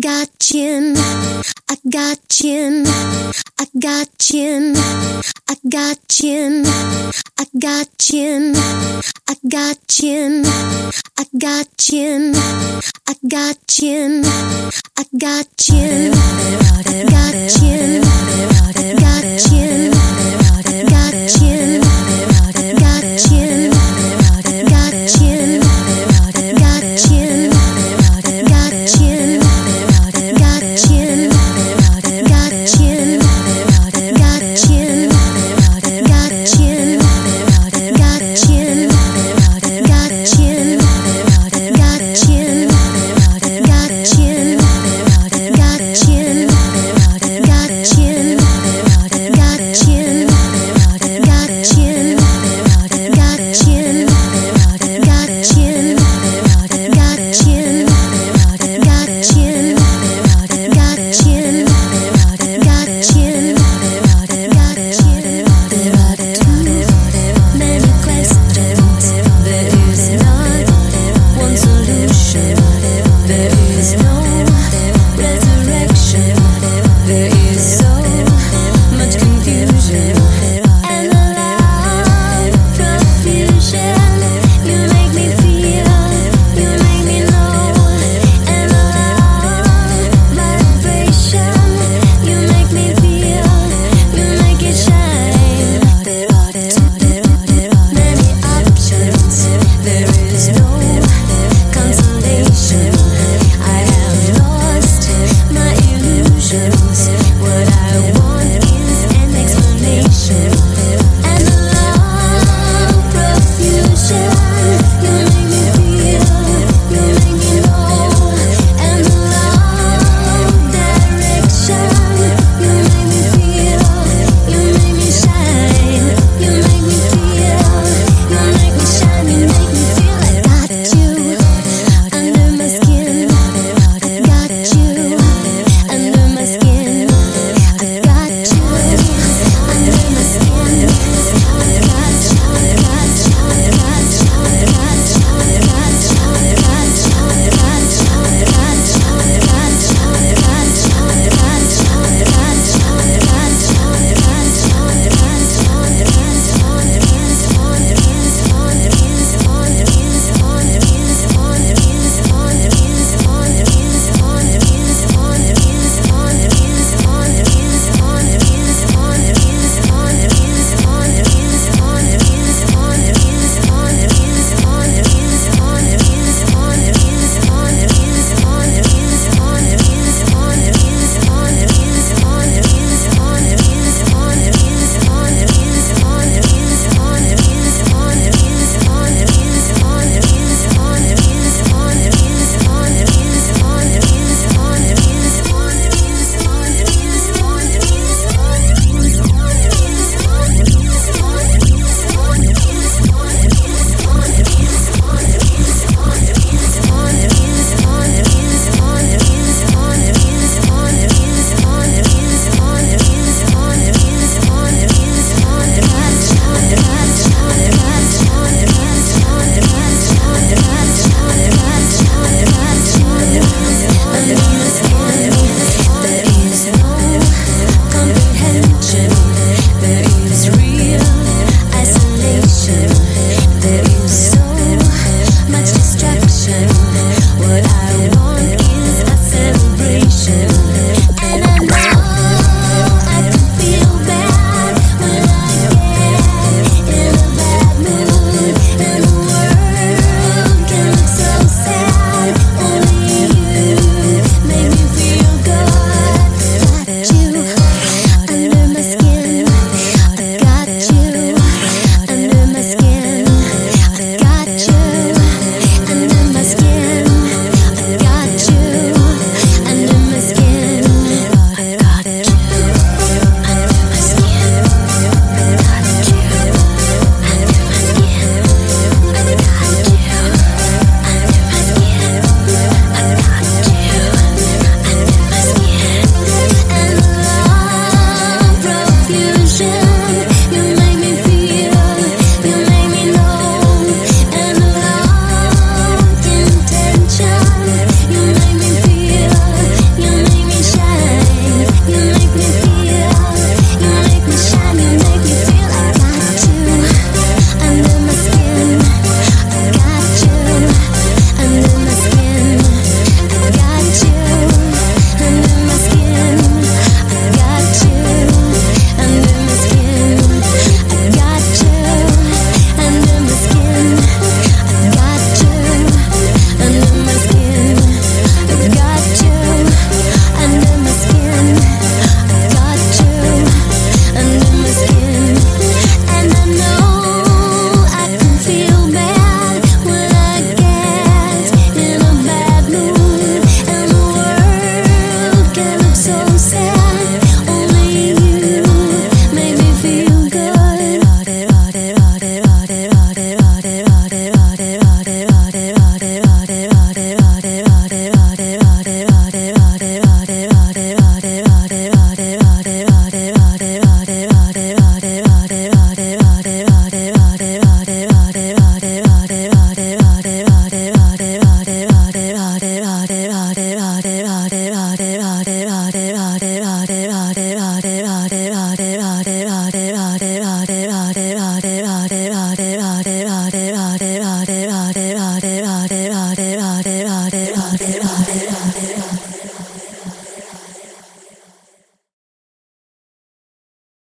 got gin. I got gin. I got gin. I got gin. I got gin. I got gin. I got gin. I got gin. I got gin. I got gin.